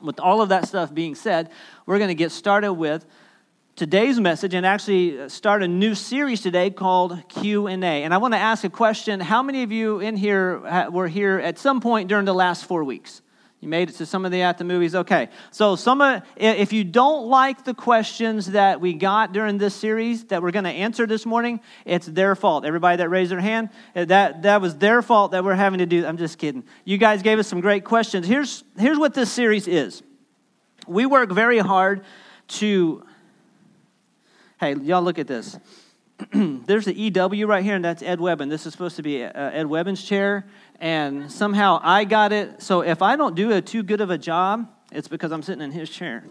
With all of that stuff being said, we're going to get started with today's message and actually start a new series today called q&a and i want to ask a question. How many of you in here were here at some point during the last four weeks you made it to some of the at the movies. Okay. So some of, if you don't like the questions that we got during this series that we're going to answer this morning it's their fault. Everybody that raised their hand eh, that, that was their fault that we're having to do i'm just kidding. You guys gave us some great questions. Here's, here's what this series is. We work very hard to Hey, y'all look at this. There's the EW right here, and that's Ed Webben. This is supposed to be uh, Ed Webben's chair, and somehow I got it. So if I don't do a too good of a job, it's because I'm sitting in his chair.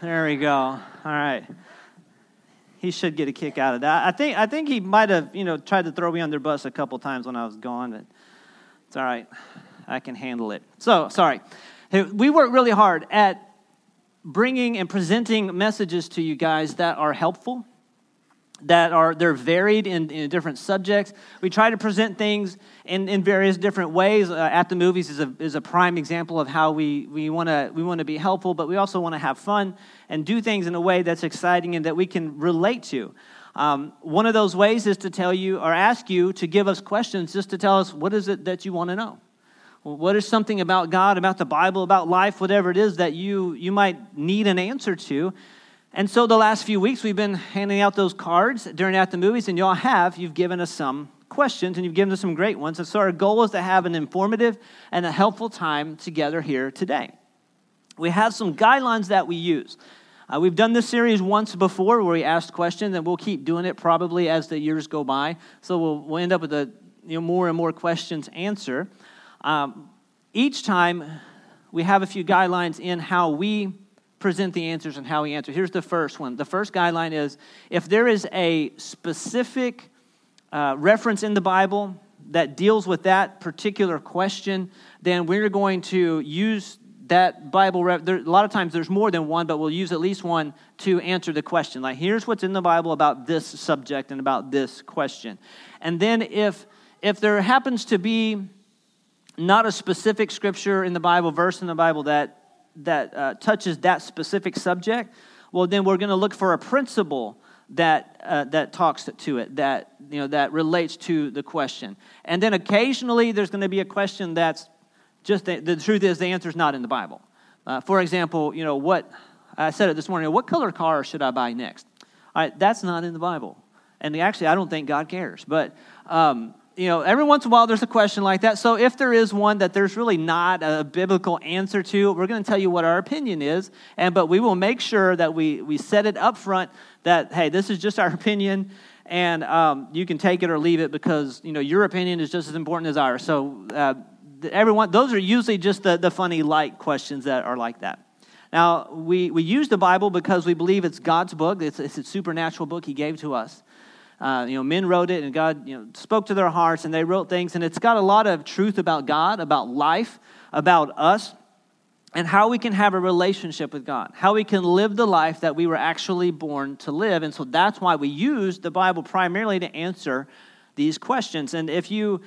There we go. All right. He should get a kick out of that. I think, I think he might have, you know, tried to throw me under the bus a couple times when I was gone, but it's all right. I can handle it. So, sorry. We work really hard at bringing and presenting messages to you guys that are helpful that are they're varied in, in different subjects. We try to present things in, in various different ways. Uh, at the movies is a, is a prime example of how we, want to we want to be helpful but we also want to have fun and do things in a way that's exciting and that we can relate to. Um, one of those ways is to tell you or ask you to give us questions just to tell us what is it that you want to know what is something about God, about the Bible, about life, whatever it is that you, you might need an answer to? And so the last few weeks we've been handing out those cards during At the Movies, and y'all have. You've given us some questions, and you've given us some great ones. And so our goal is to have an informative and a helpful time together here today. We have some guidelines that we use. Uh, we've done this series once before where we asked questions, and we'll keep doing it probably as the years go by. So we'll, we'll end up with a, you know, more and more questions answer. Um, each time we have a few guidelines in how we present the answers and how we answer. Here's the first one. The first guideline is if there is a specific uh, reference in the Bible that deals with that particular question, then we're going to use that Bible. Ref- there, a lot of times there's more than one, but we'll use at least one to answer the question. Like, here's what's in the Bible about this subject and about this question. And then if if there happens to be not a specific scripture in the Bible, verse in the Bible that, that uh, touches that specific subject, well, then we're going to look for a principle that, uh, that talks to it, that, you know, that relates to the question. And then occasionally there's going to be a question that's just the, the truth is the answer is not in the Bible. Uh, for example, you know, what, I said it this morning, what color car should I buy next? All right, that's not in the Bible. And actually, I don't think God cares. But, um, you know, every once in a while there's a question like that. So if there is one that there's really not a biblical answer to, we're going to tell you what our opinion is. And but we will make sure that we we set it up front that hey, this is just our opinion, and um, you can take it or leave it because you know your opinion is just as important as ours. So uh, everyone, those are usually just the the funny light questions that are like that. Now we we use the Bible because we believe it's God's book. It's, it's a supernatural book He gave to us. Uh, you know, men wrote it, and God, you know, spoke to their hearts, and they wrote things, and it's got a lot of truth about God, about life, about us, and how we can have a relationship with God, how we can live the life that we were actually born to live, and so that's why we use the Bible primarily to answer these questions. And if you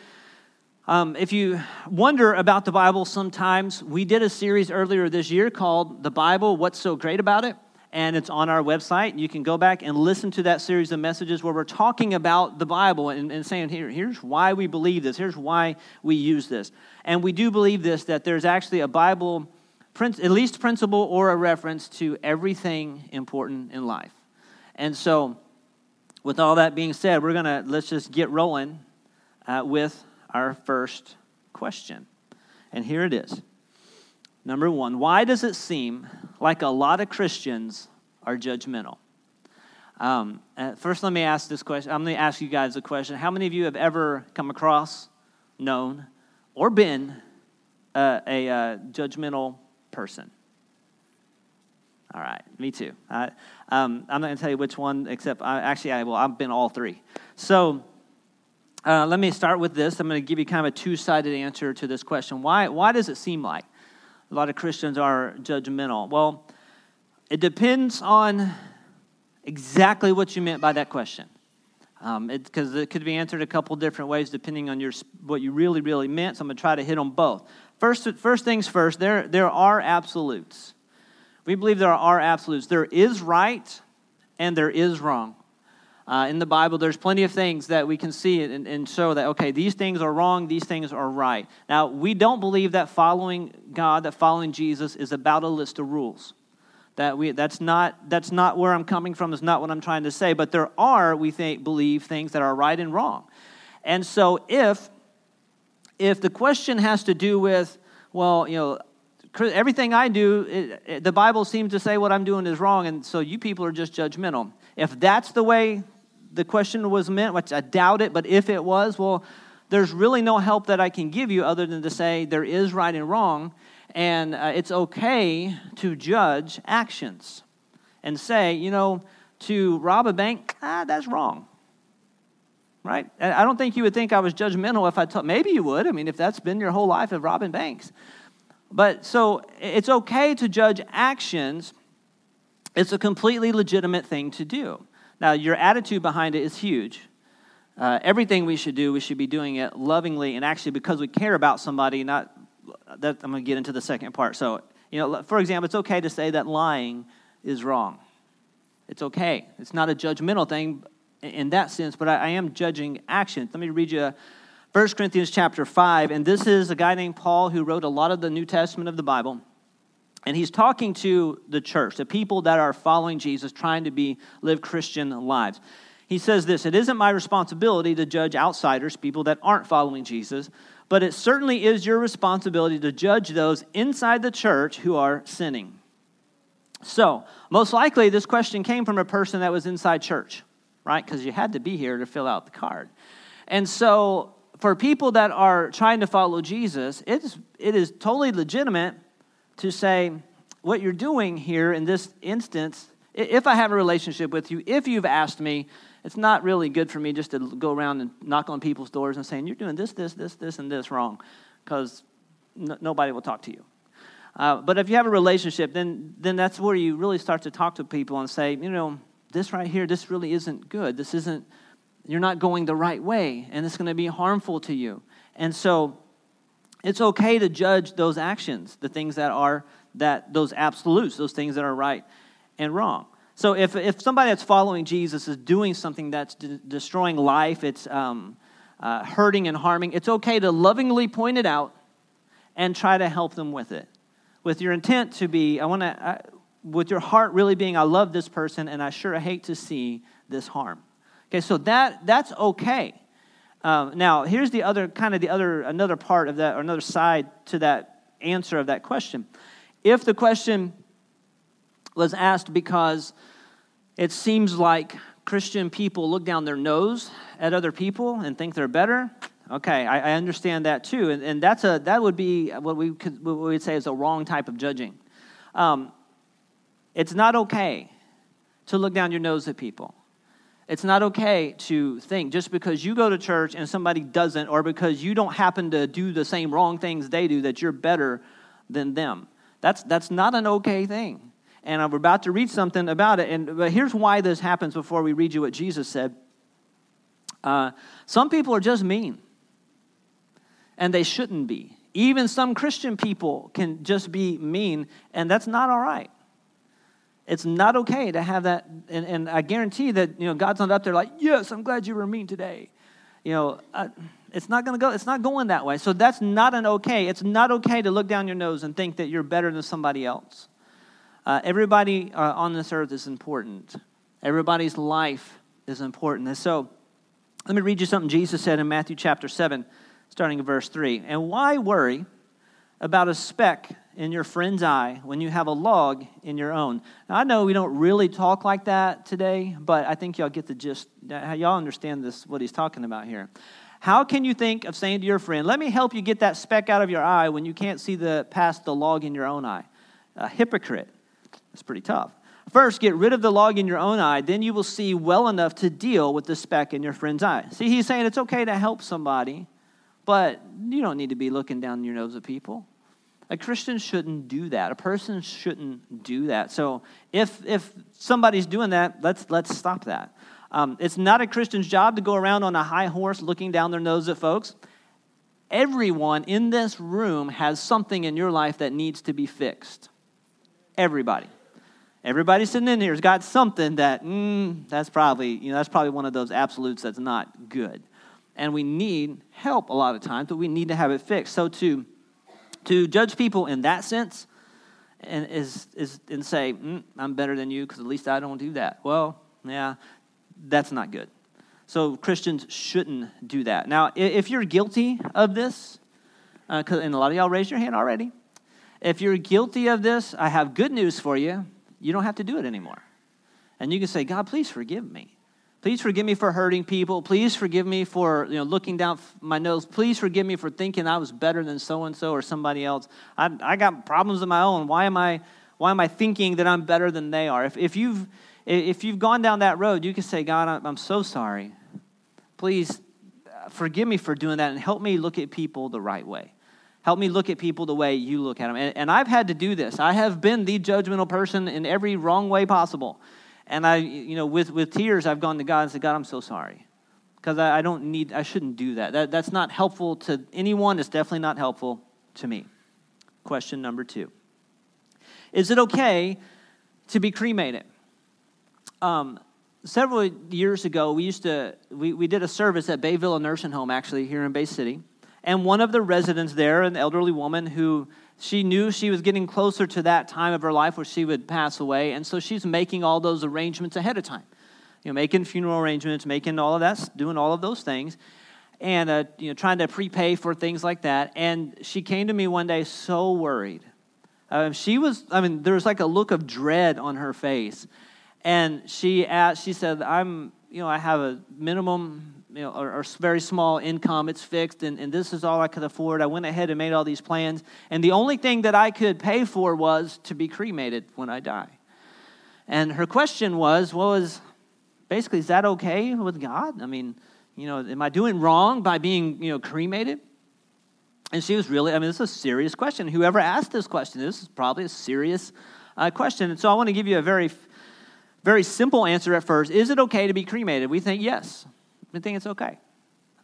um, if you wonder about the Bible sometimes, we did a series earlier this year called The Bible What's So Great About It? And it's on our website. You can go back and listen to that series of messages where we're talking about the Bible and, and saying, Here, here's why we believe this, here's why we use this. And we do believe this that there's actually a Bible, at least principle or a reference to everything important in life. And so, with all that being said, we're going to let's just get rolling uh, with our first question. And here it is. Number one, why does it seem like a lot of Christians are judgmental? Um, uh, first, let me ask this question. I'm going to ask you guys a question. How many of you have ever come across, known, or been uh, a uh, judgmental person? All right, me too. I, um, I'm not going to tell you which one, except I, actually, I, well, I've been all three. So uh, let me start with this. I'm going to give you kind of a two sided answer to this question. Why, why does it seem like a lot of Christians are judgmental. Well, it depends on exactly what you meant by that question. because um, it, it, could be answered a couple different ways depending on your what you really really meant. So I'm going to try to hit on both. First, first things first. There there are absolutes. We believe there are absolutes. There is right, and there is wrong. Uh, in the Bible, there's plenty of things that we can see and, and, show that, okay, these things are wrong, these things are right. Now, we don't believe that following God, that following Jesus is about a list of rules. That we, that's, not, that's not where I'm coming from, that's not what I'm trying to say. But there are, we think, believe things that are right and wrong. And so if, if the question has to do with, well, you know, everything I do, it, it, the Bible seems to say what I'm doing is wrong, and so you people are just judgmental. If that's the way the question was meant, which I doubt it, but if it was, well, there's really no help that I can give you other than to say there is right and wrong, and uh, it's okay to judge actions and say, you know, to rob a bank, ah, that's wrong. Right? I don't think you would think I was judgmental if I told, maybe you would. I mean, if that's been your whole life of robbing banks. But so it's okay to judge actions. It's a completely legitimate thing to do. Now, your attitude behind it is huge. Uh, everything we should do, we should be doing it lovingly and actually because we care about somebody, not that I'm going to get into the second part. So, you know, for example, it's okay to say that lying is wrong. It's okay. It's not a judgmental thing in that sense, but I, I am judging actions. Let me read you 1 Corinthians chapter 5, and this is a guy named Paul who wrote a lot of the New Testament of the Bible. And he's talking to the church, the people that are following Jesus, trying to be live Christian lives. He says this It isn't my responsibility to judge outsiders, people that aren't following Jesus, but it certainly is your responsibility to judge those inside the church who are sinning. So, most likely, this question came from a person that was inside church, right? Because you had to be here to fill out the card. And so, for people that are trying to follow Jesus, it is, it is totally legitimate to say, what you're doing here in this instance, if I have a relationship with you, if you've asked me, it's not really good for me just to go around and knock on people's doors and saying, you're doing this, this, this, this, and this wrong, because n- nobody will talk to you. Uh, but if you have a relationship, then, then that's where you really start to talk to people and say, you know, this right here, this really isn't good. This isn't, you're not going the right way, and it's going to be harmful to you. And so it's okay to judge those actions, the things that are that those absolutes, those things that are right and wrong. So if, if somebody that's following Jesus is doing something that's de- destroying life, it's um, uh, hurting and harming, it's okay to lovingly point it out and try to help them with it. With your intent to be, I want to, with your heart really being, I love this person and I sure hate to see this harm. Okay, so that that's okay. Um, now, here's the other kind of the other another part of that, or another side to that answer of that question. If the question was asked because it seems like Christian people look down their nose at other people and think they're better, okay, I, I understand that too, and, and, that's a that would be what we could what we would say is a wrong type of judging. Um, it's not okay to look down your nose at people. It's not okay to think just because you go to church and somebody doesn't, or because you don't happen to do the same wrong things they do, that you're better than them. That's, that's not an okay thing. And we're about to read something about it. And but here's why this happens before we read you what Jesus said. Uh, some people are just mean, and they shouldn't be. Even some Christian people can just be mean, and that's not all right. It's not okay to have that. And, and I guarantee that, you know, God's not up there like, yes, I'm glad you were mean today. You know, I, it's not going to go, it's not going that way. So that's not an okay. It's not okay to look down your nose and think that you're better than somebody else. Uh, everybody uh, on this earth is important. Everybody's life is important. And so let me read you something Jesus said in Matthew chapter 7, starting in verse 3. And why worry about a speck in your friend's eye when you have a log in your own. Now, I know we don't really talk like that today, but I think y'all get the gist. Y'all understand this, what he's talking about here. How can you think of saying to your friend, let me help you get that speck out of your eye when you can't see the past the log in your own eye? A hypocrite. That's pretty tough. First, get rid of the log in your own eye, then you will see well enough to deal with the speck in your friend's eye. See, he's saying it's okay to help somebody, but you don't need to be looking down your nose at people. A Christian shouldn't do that. A person shouldn't do that. So if if somebody's doing that, let's let's stop that. Um, it's not a Christian's job to go around on a high horse looking down their nose at folks. Everyone in this room has something in your life that needs to be fixed. Everybody. Everybody sitting in here has got something that, mm, that's probably, you know, that's probably one of those absolutes that's not good. And we need help a lot of times, but we need to have it fixed. So to, to judge people in that sense and, is, is, and say, mm, I'm better than you because at least I don't do that. Well, yeah, that's not good. So Christians shouldn't do that. Now, if you're guilty of this, uh, and a lot of y'all raised your hand already, if you're guilty of this, I have good news for you you don't have to do it anymore. And you can say, God, please forgive me. Please forgive me for hurting people. Please forgive me for you know, looking down my nose. Please forgive me for thinking I was better than so and so or somebody else. I, I got problems of my own. Why am I, why am I thinking that I'm better than they are? If, if, you've, if you've gone down that road, you can say, God, I'm so sorry. Please uh, forgive me for doing that and help me look at people the right way. Help me look at people the way you look at them. And, and I've had to do this. I have been the judgmental person in every wrong way possible. And I, you know, with, with tears, I've gone to God and said, God, I'm so sorry. Because I, I don't need, I shouldn't do that. that. That's not helpful to anyone. It's definitely not helpful to me. Question number two Is it okay to be cremated? Um, several years ago, we used to, we, we did a service at Bayville Nursing Home, actually, here in Bay City. And one of the residents there, an elderly woman who she knew she was getting closer to that time of her life where she would pass away. And so she's making all those arrangements ahead of time. You know, making funeral arrangements, making all of that, doing all of those things. And, uh, you know, trying to prepay for things like that. And she came to me one day so worried. Uh, she was, I mean, there was like a look of dread on her face. And she asked, she said, I'm, you know, I have a minimum you know, or, or, very small income. It's fixed, and, and this is all I could afford. I went ahead and made all these plans, and the only thing that I could pay for was to be cremated when I die. And her question was, well, is basically, is that okay with God? I mean, you know, am I doing wrong by being, you know, cremated? And she was really, I mean, this is a serious question. Whoever asked this question, this is probably a serious uh, question. And so I want to give you a very, very simple answer at first. Is it okay to be cremated? We think yes. I think it's okay.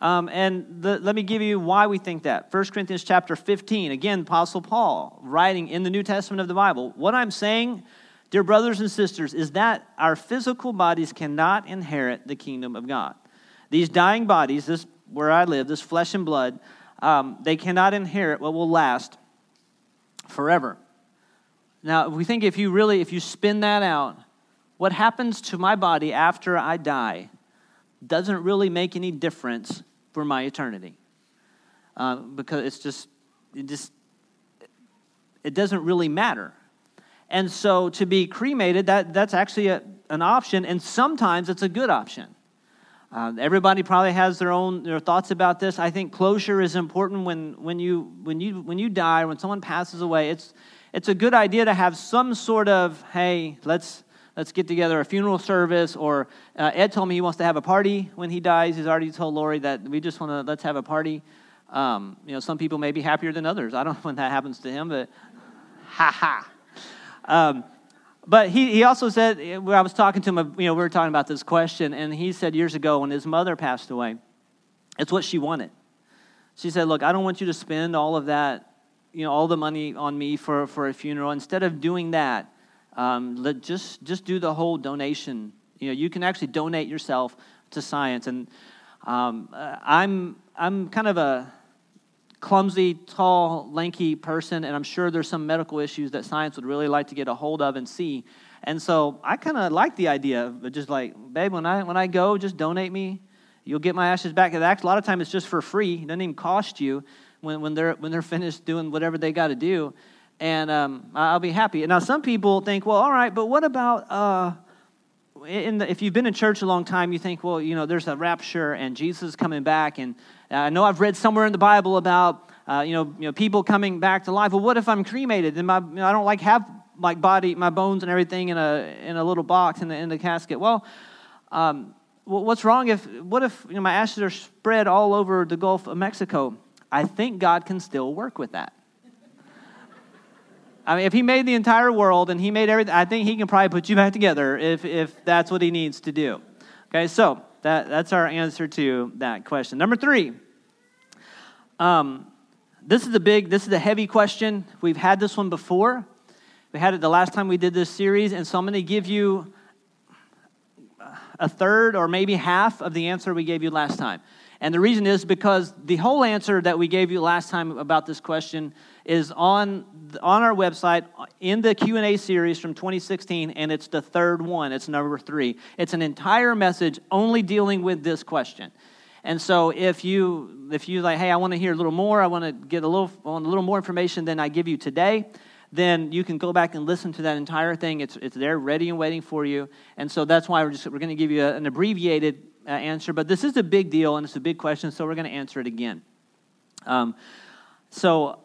Um, and the, let me give you why we think that. 1 Corinthians chapter 15, again, Apostle Paul writing in the New Testament of the Bible. What I'm saying, dear brothers and sisters, is that our physical bodies cannot inherit the kingdom of God. These dying bodies, this where I live, this flesh and blood, um, they cannot inherit what will last forever. Now, we think if you really, if you spin that out, what happens to my body after I die doesn't really make any difference for my eternity. Uh, because it's just, it just, it doesn't really matter. And so to be cremated, that, that's actually a, an option, and sometimes it's a good option. Uh, everybody probably has their own their thoughts about this. I think closure is important when, when, you, when, you, when you die, when someone passes away. It's, it's a good idea to have some sort of, hey, let's, let's get together a funeral service. Or uh, Ed told me he wants to have a party when he dies. He's already told Lori that we just want to let's have a party. Um, you know, some people may be happier than others. I don't know when that happens to him, but ha ha. Um, but he, he also said, when I was talking to him, you know, we were talking about this question, and he said years ago when his mother passed away, it's what she wanted. She said, Look, I don't want you to spend all of that, you know, all the money on me for, for a funeral. Instead of doing that, um, let, just, just do the whole donation. You know, you can actually donate yourself to science. And um, uh, I'm, I'm kind of a clumsy, tall, lanky person, and I'm sure there's some medical issues that science would really like to get a hold of and see. And so I kind of like the idea of just like, babe, when I, when I go, just donate me. You'll get my ashes back. A lot of times it's just for free. It doesn't even cost you when, when, they're, when they're finished doing whatever they got to do and um, I'll be happy. Now, some people think, well, all right, but what about uh, the, if you've been in church a long time, you think, well, you know, there's a rapture and Jesus is coming back, and I know I've read somewhere in the Bible about uh, you, know, you know people coming back to life. Well, what if I'm cremated and my, you know, I don't like have my body, my bones, and everything in a in a little box in the in the casket? Well. Um, what's wrong if what if you know, my ashes are spread all over the gulf of mexico i think god can still work with that I mean, if he made the entire world and he made everything, I think he can probably put you back together if, if that's what he needs to do. Okay, so that, that's our answer to that question. Number three. Um, this is a big, this is a heavy question. We've had this one before. We had it the last time we did this series, and so I'm going to give you a third or maybe half of the answer we gave you last time. And the reason is because the whole answer that we gave you last time about this question is on, on our website in the Q&A series from 2016 and it's the third one. It's number 3. It's an entire message only dealing with this question. And so if you if you like, hey, I want to hear a little more, I want to get a little on a little more information than I give you today, then you can go back and listen to that entire thing. It's it's there, ready and waiting for you. And so that's why we're just we're going to give you an abbreviated uh, answer. But this is a big deal and it's a big question, so we're going to answer it again. Um, so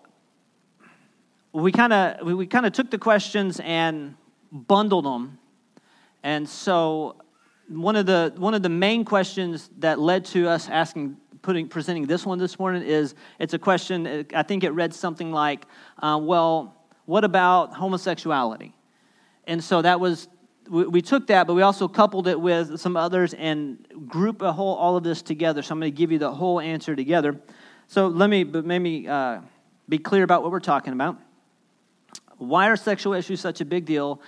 we kind of we, we kind of took the questions and bundled them, and so one of the one of the main questions that led to us asking putting presenting this one this morning is it's a question i think it read something like uh, well what about homosexuality? And so that was we, we, took that but we also coupled it with some others and group a whole all of this together. So i'm going to give you the whole answer together. So let me but maybe uh, be clear about what we're talking about why are sexual issues such a big deal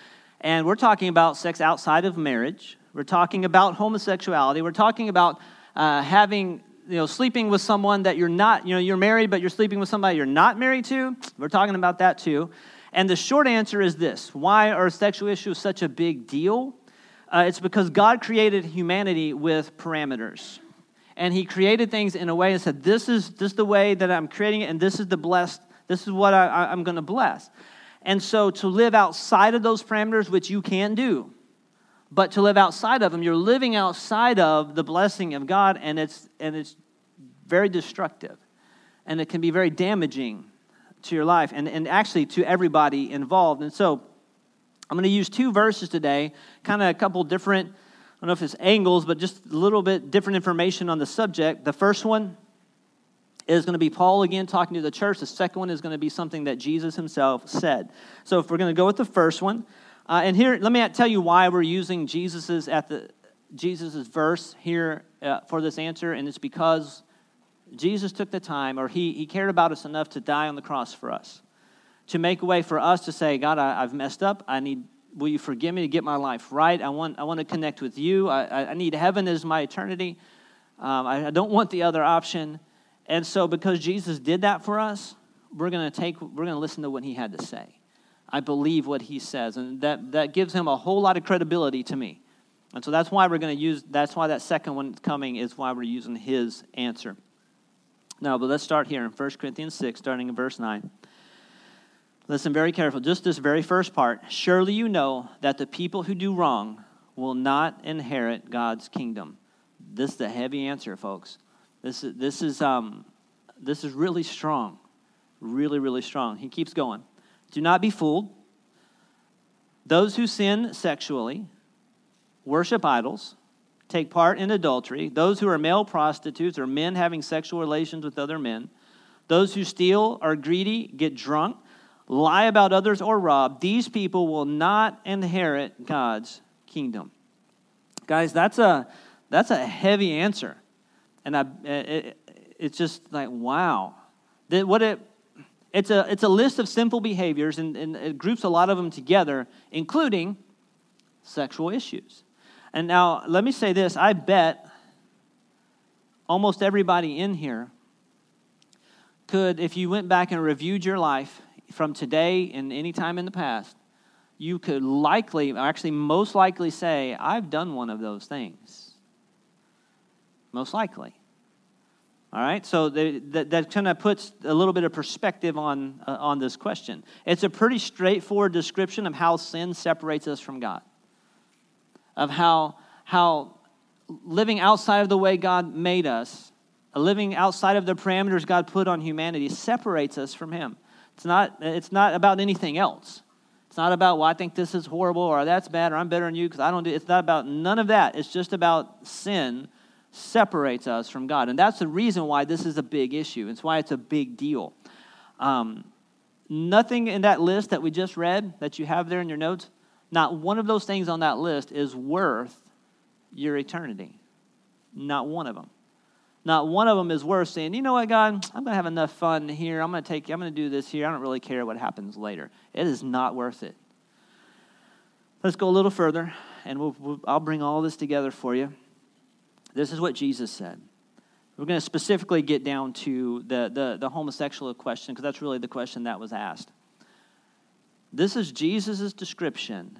and we're talking about sex outside of marriage we're talking about homosexuality. We're talking about uh, having, you know, sleeping with someone that you're not, you know, you're married, but you're sleeping with somebody you're not married to. We're talking about that too. And the short answer is this why are sexual issues such a big deal? Uh, it's because God created humanity with parameters. And He created things in a way and said, This is, this is the way that I'm creating it, and this is the blessed, this is what I, I'm going to bless. And so to live outside of those parameters, which you can do, but to live outside of them, you're living outside of the blessing of God, and it's, and it's very destructive. And it can be very damaging to your life and, and actually to everybody involved. And so I'm going to use two verses today, kind of a couple different, I don't know if it's angles, but just a little bit different information on the subject. The first one is going to be Paul again talking to the church. The second one is going to be something that Jesus himself said. So if we're going to go with the first one, uh, and here, let me tell you why we're using Jesus's at the Jesus's verse here uh, for this answer, and it's because Jesus took the time, or he, he cared about us enough to die on the cross for us, to make a way for us to say, God, I, have messed up. I need, will you forgive me to get my life right? I want, I want to connect with you. I, I need heaven as my eternity. Um, I, I don't want the other option. And so, because Jesus did that for us, we're going to take, we're going to listen to what he had to say. I believe what he says. And that, that gives him a whole lot of credibility to me. And so that's why we're going to use, that's why that second one coming is why we're using his answer. Now, but let's start here in 1 Corinthians 6, starting in verse 9. Listen very careful. Just this very first part. Surely you know that the people who do wrong will not inherit God's kingdom. This is a heavy answer, folks. This is, this is, um, this is really strong. Really, really strong. He keeps going. Do not be fooled. Those who sin sexually, worship idols, take part in adultery, those who are male prostitutes or men having sexual relations with other men, those who steal, are greedy, get drunk, lie about others, or rob, these people will not inherit God's kingdom. Guys, that's a, that's a heavy answer. And I, it, it's just like, wow. That What it, it's a, it's a list of sinful behaviors, and, and it groups a lot of them together, including sexual issues. And now, let me say this I bet almost everybody in here could, if you went back and reviewed your life from today and any time in the past, you could likely, actually most likely say, I've done one of those things. Most likely. All right, so they, that, that kind of puts a little bit of perspective on, uh, on this question. It's a pretty straightforward description of how sin separates us from God, of how, how living outside of the way God made us, living outside of the parameters God put on humanity, separates us from Him. It's not, it's not about anything else. It's not about, well, I think this is horrible or that's bad or I'm better than you because I don't do It's not about none of that. It's just about sin separates us from God. And that's the reason why this is a big issue. It's why it's a big deal. Um, nothing in that list that we just read that you have there in your notes, not one of those things on that list is worth your eternity. Not one of them. Not one of them is worth saying, you know what, God, I'm going to have enough fun here. I'm going to take, I'm going to do this here. I don't really care what happens later. It is not worth it. Let's go a little further, and we'll, we'll, I'll bring all this together for you. This is what Jesus said. We're going to specifically get down to the, the, the homosexual question, because that's really the question that was asked. This is Jesus' description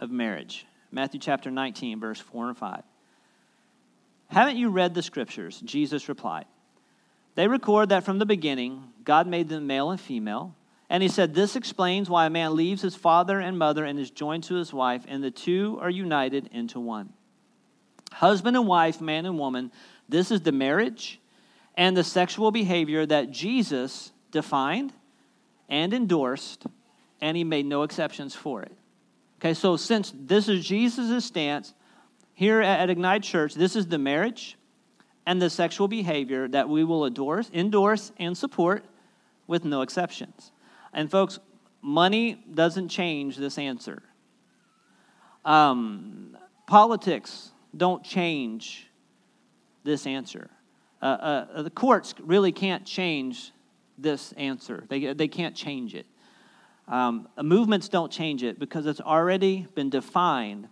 of marriage. Matthew chapter 19, verse 4 and 5. Haven't you read the scriptures? Jesus replied. They record that from the beginning, God made them male and female. And he said, This explains why a man leaves his father and mother and is joined to his wife, and the two are united into one. Husband and wife, man and woman, this is the marriage and the sexual behavior that Jesus defined and endorsed, and he made no exceptions for it. Okay, so since this is Jesus' stance, here at Ignite Church, this is the marriage and the sexual behavior that we will endorse, endorse and support with no exceptions. And folks, money doesn't change this answer. Um, politics don't change this answer. Uh, uh, the courts really can't change this answer, they, they can't change it. Um, movements don't change it because it's already been defined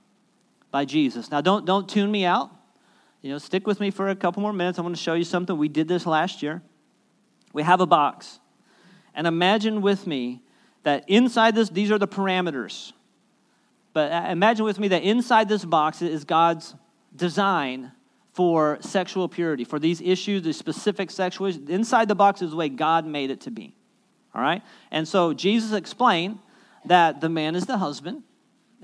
by Jesus. Now, don't, don't tune me out. You know, stick with me for a couple more minutes. I want to show you something. We did this last year. We have a box. And imagine with me that inside this, these are the parameters. But uh, imagine with me that inside this box is God's design for sexual purity, for these issues, these specific sexual issues. Inside the box is the way God made it to be. All right? And so Jesus explained that the man is the husband,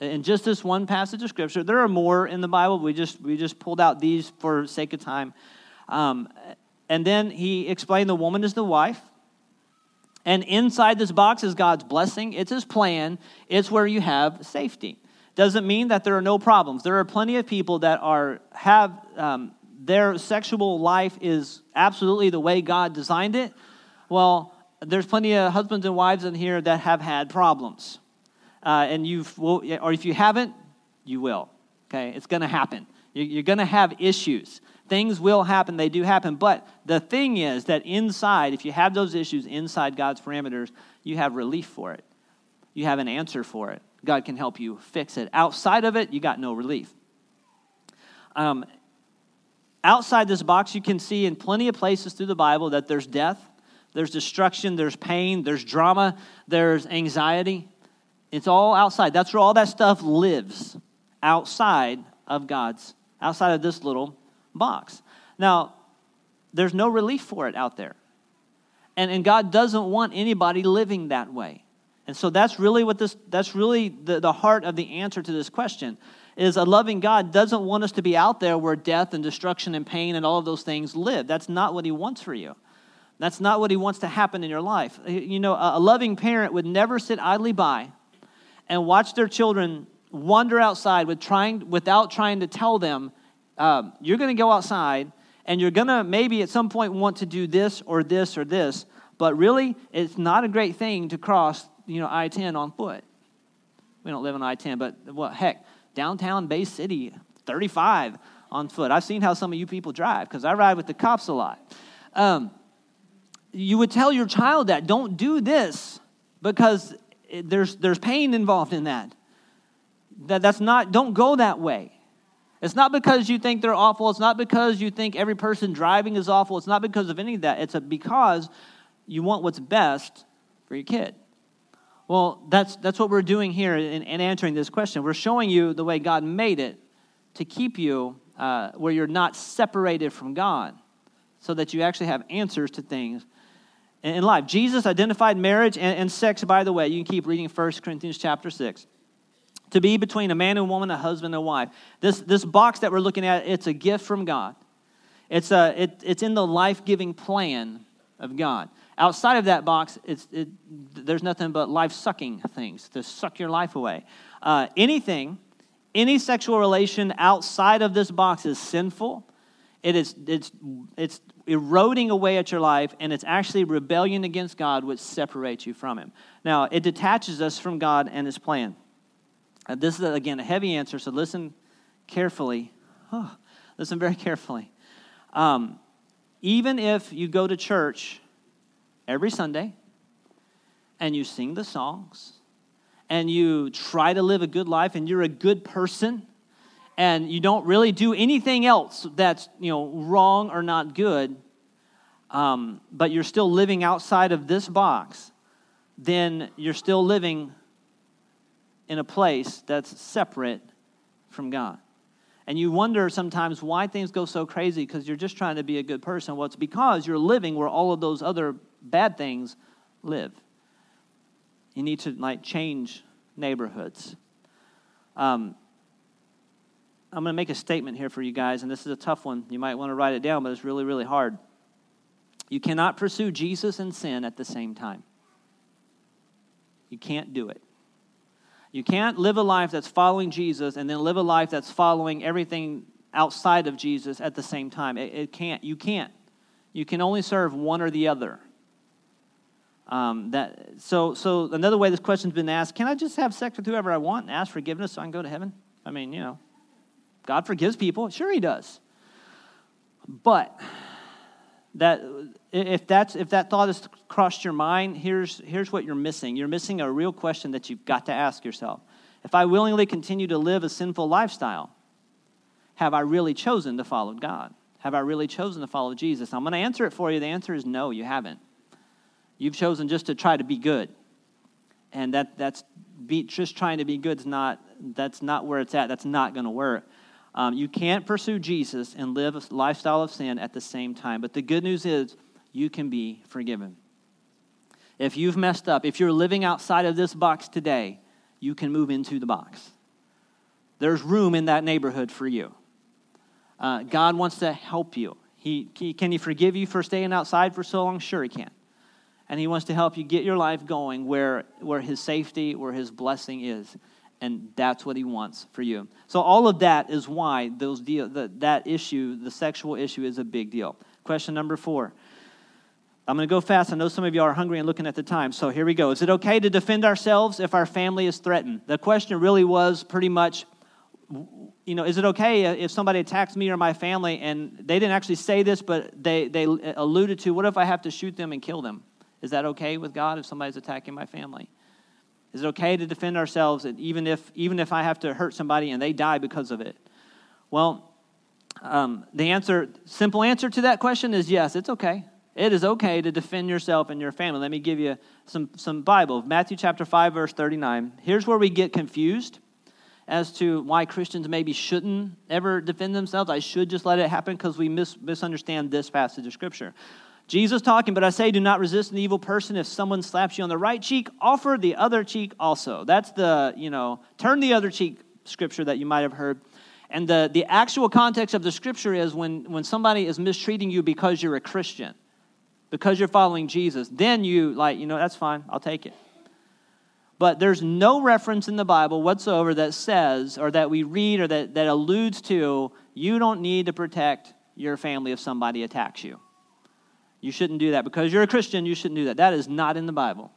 in just this one passage of scripture. There are more in the Bible. We just we just pulled out these for sake of time. Um, and then he explained the woman is the wife. And inside this box is God's blessing. It's his plan. It's where you have safety. Doesn't mean that there are no problems. There are plenty of people that are have um, their sexual life is absolutely the way God designed it. Well, there's plenty of husbands and wives in here that have had problems uh, and you've, or if you haven't, you will. Okay, it's going to happen. You're going to have issues. Things will happen, they do happen. But the thing is that inside, if you have those issues inside God's parameters, you have relief for it. You have an answer for it. God can help you fix it. Outside of it, you got no relief. Um, outside this box, you can see in plenty of places through the Bible that there's death, there's destruction, there's pain, there's drama, there's anxiety. It's all outside. That's where all that stuff lives, outside of God's, outside of this little box. Now, there's no relief for it out there. And, and God doesn't want anybody living that way. And so that's really what this, that's really the, the heart of the answer to this question is a loving God doesn't want us to be out there where death and destruction and pain and all of those things live. That's not what he wants for you. That's not what he wants to happen in your life. You know, a loving parent would never sit idly by and watch their children wander outside with trying, without trying to tell them, um, you're going to go outside and you're going to maybe at some point want to do this or this or this, but really, it's not a great thing to cross, you know, I-10 on foot. We don't live on I-10, but what, heck, downtown Bay City, 35 on foot. I've seen how some of you people drive because I ride with the cops a lot. Um, you would tell your child that, don't do this because there's, there's pain involved in that. that. That's not, don't go that way. It's not because you think they're awful. It's not because you think every person driving is awful. It's not because of any of that. It's because you want what's best for your kid. Well, that's, that's what we're doing here in, in answering this question. We're showing you the way God made it to keep you uh, where you're not separated from God so that you actually have answers to things in life. Jesus identified marriage and, and sex, by the way. You can keep reading 1 Corinthians chapter 6 to be between a man and woman, a husband and a wife. This, this box that we're looking at, it's a gift from God. It's, a, it, it's in the life giving plan of God. Outside of that box, it's, it, there's nothing but life sucking things to suck your life away. Uh, anything, any sexual relation outside of this box is sinful. It is, it's, it's eroding away at your life, and it's actually rebellion against God which separates you from Him. Now, it detaches us from God and His plan. this is, again, a heavy answer, so listen carefully. Listen very carefully. Um, even if you go to church every Sunday and you sing the songs and you try to live a good life and you're a good person and you don't really do anything else that's you know wrong or not good um, but you're still living outside of this box then you're still living in a place that's separate from god. And you wonder sometimes why things go so crazy because you're just trying to be a good person. Well it's because you're living where all of those other bad things live you need to like change neighborhoods um, I'm going to make a statement here for you guys, and this is a tough one. You might want to write it down, but it's really, really hard. You cannot pursue Jesus and sin at the same time. You can't do it. You can't live a life that's following Jesus and then live a life that's following everything outside of Jesus at the same time. It, it can't. You can't. You can only serve one or the other. Um, that so so another way this question's been asked: Can I just have sex with whoever I want and ask forgiveness so I can go to heaven? I mean, you know, God forgives people. Sure, He does. But that if that's if that thought has crossed your mind, here's here's what you're missing. You're missing a real question that you've got to ask yourself. If I willingly continue to live a sinful lifestyle, have I really chosen to follow God? Have I really chosen to follow Jesus? I'm going to answer it for you. The answer is no, you haven't. You've chosen just to try to be good. And that, that's be, just trying to be good is not, that's not where it's at. That's not going to work. Um, you can't pursue Jesus and live a lifestyle of sin at the same time. But the good news is you can be forgiven. If you've messed up, if you're living outside of this box today, you can move into the box. There's room in that neighborhood for you. Uh, God wants to help you. He, he, can He forgive you for staying outside for so long? Sure, He can. And He wants to help you get your life going where, where His safety, where His blessing is and that's what he wants for you. So all of that is why those deal, the, that issue, the sexual issue, is a big deal. Question number four. I'm going to go fast. I know some of you are hungry and looking at the time. So here we go. Is it okay to defend ourselves if our family is threatened? The question really was pretty much, you know, is it okay if somebody attacks me or my family and they didn't actually say this, but they, they alluded to, what if I have to shoot them and kill them? Is that okay with God if somebody's attacking my family? Is it okay to defend ourselves even if, even if I have to hurt somebody and they die because of it? Well, um, the answer, simple answer to that question is yes, it's okay. It is okay to defend yourself and your family. Let me give you some, some Bible. Matthew chapter 5, verse 39. Here's where we get confused as to why Christians maybe shouldn't ever defend themselves. I should just let it happen because we mis- misunderstand this passage of Scripture. Jesus talking, but I say, do not resist an evil person. If someone slaps you on the right cheek, offer the other cheek also. That's the, you know, turn the other cheek scripture that you might have heard. And the, the actual context of the scripture is when, when somebody is mistreating you because you're a Christian, because you're following Jesus, then you, like, you know, that's fine, I'll take it. But there's no reference in the Bible whatsoever that says, or that we read, or that, that alludes to, you don't need to protect your family if somebody attacks you. You shouldn't do that. Because you're a Christian, you shouldn't do that. That is not in the Bible.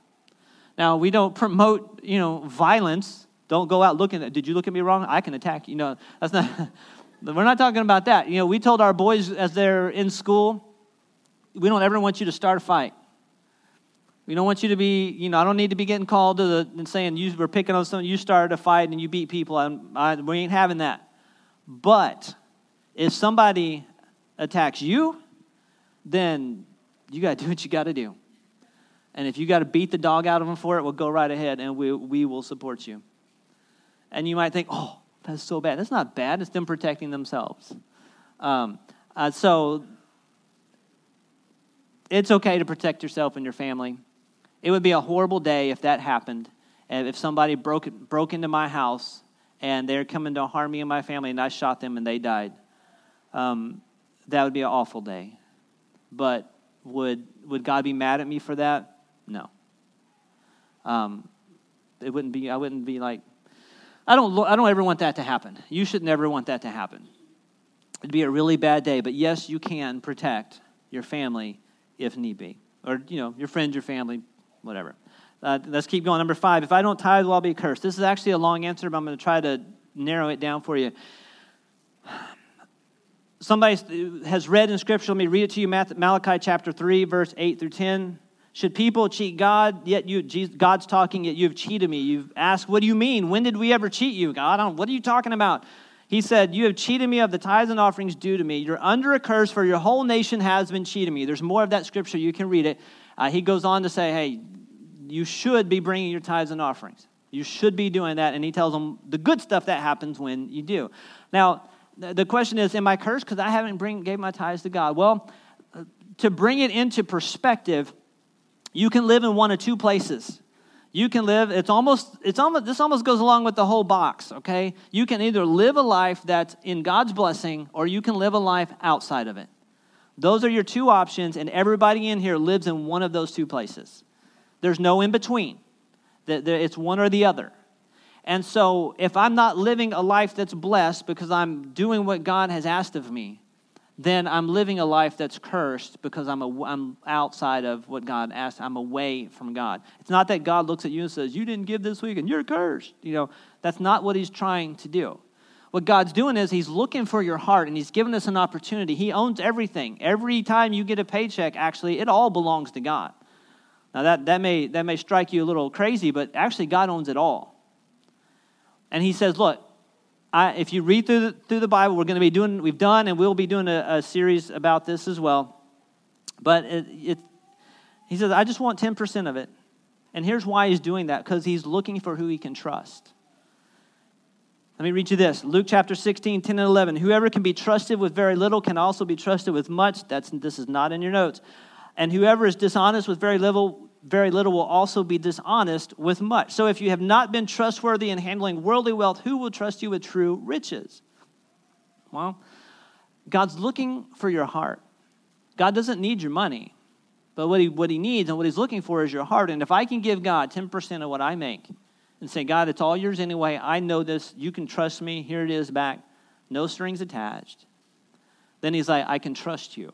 Now, we don't promote, you know, violence. Don't go out looking at, did you look at me wrong? I can attack you. No, that's not, we're not talking about that. You know, we told our boys as they're in school, we don't ever want you to start a fight. We don't want you to be, you know, I don't need to be getting called to the, and saying you were picking on someone, you started a fight and you beat people. I, I, we ain't having that. But if somebody attacks you, then you got to do what you got to do. And if you got to beat the dog out of them for it, well, go right ahead and we, we will support you. And you might think, oh, that's so bad. That's not bad. It's them protecting themselves. Um, uh, so it's okay to protect yourself and your family. It would be a horrible day if that happened. And if somebody broke, broke into my house and they're coming to harm me and my family and I shot them and they died, um, that would be an awful day. But would, would God be mad at me for that? No. Um, it wouldn't be, I wouldn't be like, I don't, I don't ever want that to happen. You should never want that to happen. It'd be a really bad day, but yes, you can protect your family if need be. Or, you know, your friends, your family, whatever. Uh, let's keep going. Number five, if I don't tithe, well, I'll be cursed. This is actually a long answer, but I'm going to try to narrow it down for you. Somebody has read in Scripture, let me read it to you Malachi chapter 3, verse 8 through 10. Should people cheat God, yet you, God's talking, yet you've cheated me? You've asked, What do you mean? When did we ever cheat you, God? What are you talking about? He said, You have cheated me of the tithes and offerings due to me. You're under a curse, for your whole nation has been cheating me. There's more of that scripture. You can read it. Uh, he goes on to say, Hey, you should be bringing your tithes and offerings. You should be doing that. And he tells them the good stuff that happens when you do. Now, the question is, Am I cursed? Because I haven't bring, gave my tithes to God? Well, to bring it into perspective, you can live in one of two places. You can live it's almost it's almost this almost goes along with the whole box okay? You can either live a life that's in god's blessing or you can live a life outside of it. Those are your two options and everybody in here lives in one of those two places. There's no in between it's one or the other and so if i'm not living a life that's blessed because i'm doing what god has asked of me then I'm living a life that's cursed because I'm, a, I'm outside of what God asked. I'm away from God. It's not that God looks at you and says, You didn't give this week and you're cursed. You know, that's not what He's trying to do. What God's doing is He's looking for your heart and He's given us an opportunity. He owns everything. Every time you get a paycheck, actually, it all belongs to God. Now, that, that, may, that may strike you a little crazy, but actually, God owns it all. And He says, Look, I, if you read through the, through the Bible, we're going to be doing, we've done, and we'll be doing a, a series about this as well. But it, it, he says, I just want 10% of it. And here's why he's doing that because he's looking for who he can trust. Let me read you this Luke chapter 16, 10 and 11. Whoever can be trusted with very little can also be trusted with much. That's, this is not in your notes. And whoever is dishonest with very little very little will also be dishonest with much. So if you have not been trustworthy in handling worldly wealth, who will trust you with true riches? Well, God's looking for your heart. God doesn't need your money, but what he, what he needs and what he's looking for is your heart. And if I can give God 10% of what I make and say, God, it's all yours anyway, I know this, you can trust me, here it is back, no strings attached, then he's like, I can trust you.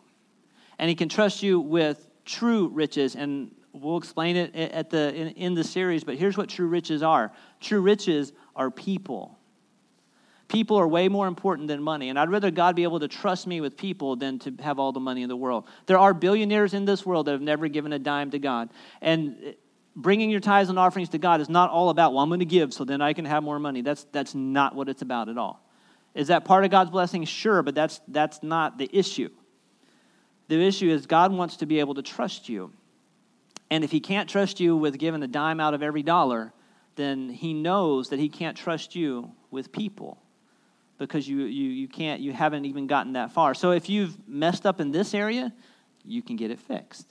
And he can trust you with true riches. And we'll explain it at the in, in the series but here's what true riches are. True riches are people. People are way more important than money and i'd rather god be able to trust me with people than to have all the money in the world. There are billionaires in this world that have never given a dime to god and eh, bringing your tithes and offerings to god is not all about well i'm going to give so then i can have more money. That's that's not what it's about at all. Is that part of god's blessing? Sure but that's that's not the issue. The issue is god wants to be able to trust you and if he can't trust you with giving a dime out of every dollar, then he knows that he can't trust you with people because you, you, you can't you haven't even gotten that far. So if you've messed up in this area you can get it fixed.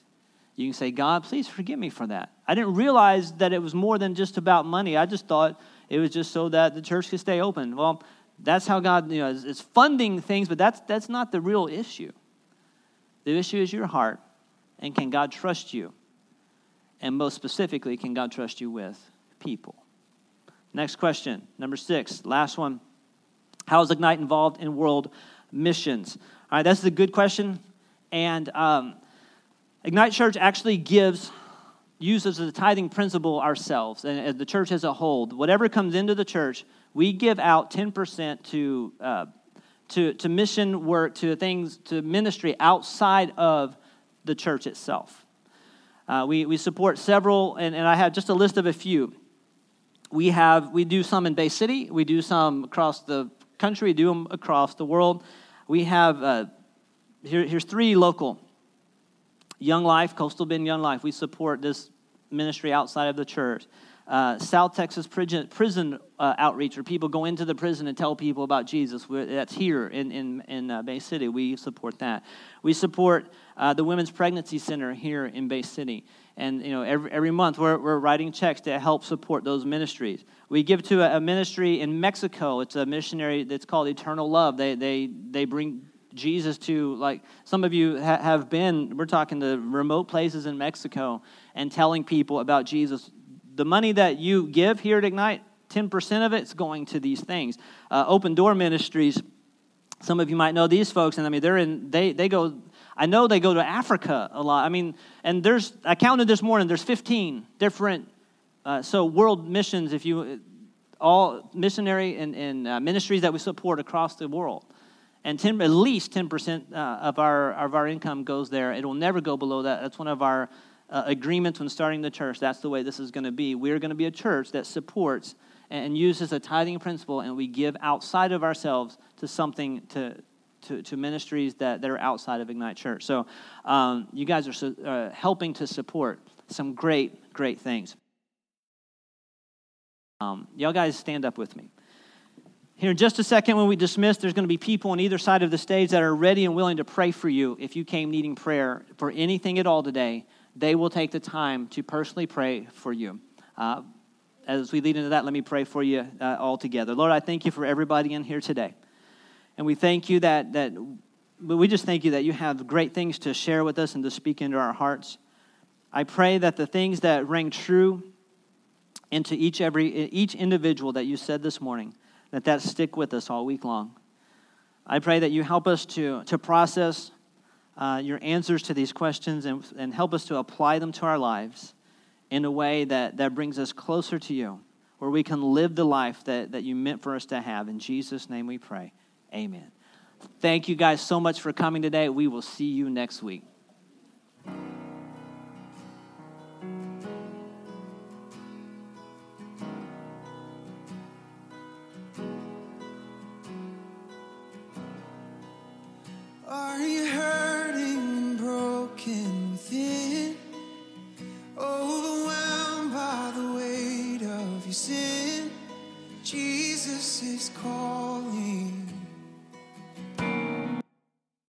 You can say god please forgive me for that. I didn't realize that it was more than just about money. I just thought it was just so that the church could stay open. Well that's how god you know is, is funding things but that's that's not the real issue. The issue is your heart and can god trust you and most specifically, can God trust you with people? Next question, number six, last one. How is Ignite involved in world missions? All right, that's a good question. And um, Ignite Church actually gives, uses the tithing principle ourselves, and the church as a whole. Whatever comes into the church, we give out 10% to, uh, to, to mission work, to things, to ministry outside of the church itself. Uh, we, we support several, and, and I have just a list of a few. We have we do some in Bay City, we do some across the country, we do them across the world. We have uh, here, here's three local. Young Life, Coastal Bend Young Life. We support this ministry outside of the church. Uh, South Texas prison, prison uh, outreach, where people go into the prison and tell people about Jesus. We're, that's here in, in, in uh, Bay City. We support that. We support uh, the Women's Pregnancy Center here in Bay City. And you know, every, every month we're, we're writing checks to help support those ministries. We give to a, a ministry in Mexico. It's a missionary that's called Eternal Love. They, they, they bring Jesus to, like, some of you ha- have been, we're talking to remote places in Mexico and telling people about Jesus the money that you give here at Ignite, 10% of it's going to these things. Uh, Open Door Ministries, some of you might know these folks, and I mean, they're in, they, they go, I know they go to Africa a lot. I mean, and there's, I counted this morning, there's 15 different, uh, so world missions, if you, all missionary and, and uh, ministries that we support across the world. and 10, at least 10% uh, of, our, of our income goes there. It will never go below that. That's one of our uh, agreements when starting the church. That's the way this is going to be. We're going to be a church that supports and uses a tithing principle, and we give outside of ourselves to something to, to, to ministries that, that are outside of Ignite Church. So um, you guys are uh, helping to support some great, great things. Um, y'all guys stand up with me. Here in just a second, when we dismiss, there's going to be people on either side of the stage that are ready and willing to pray for you if you came needing prayer for anything at all today. They will take the time to personally pray for you. Uh, as we lead into that, let me pray for you uh, all together. Lord, I thank you for everybody in here today. And we thank you that, that we just thank you that you have great things to share with us and to speak into our hearts. I pray that the things that ring true into each every each individual that you said this morning, that that stick with us all week long. I pray that you help us to, to process uh, your answers to these questions and, and help us to apply them to our lives in a way that, that brings us closer to you, where we can live the life that, that you meant for us to have. In Jesus' name we pray. Amen. Thank you guys so much for coming today. We will see you next week. Are you hurting and broken within? Overwhelmed by the weight of your sin? Jesus is calling.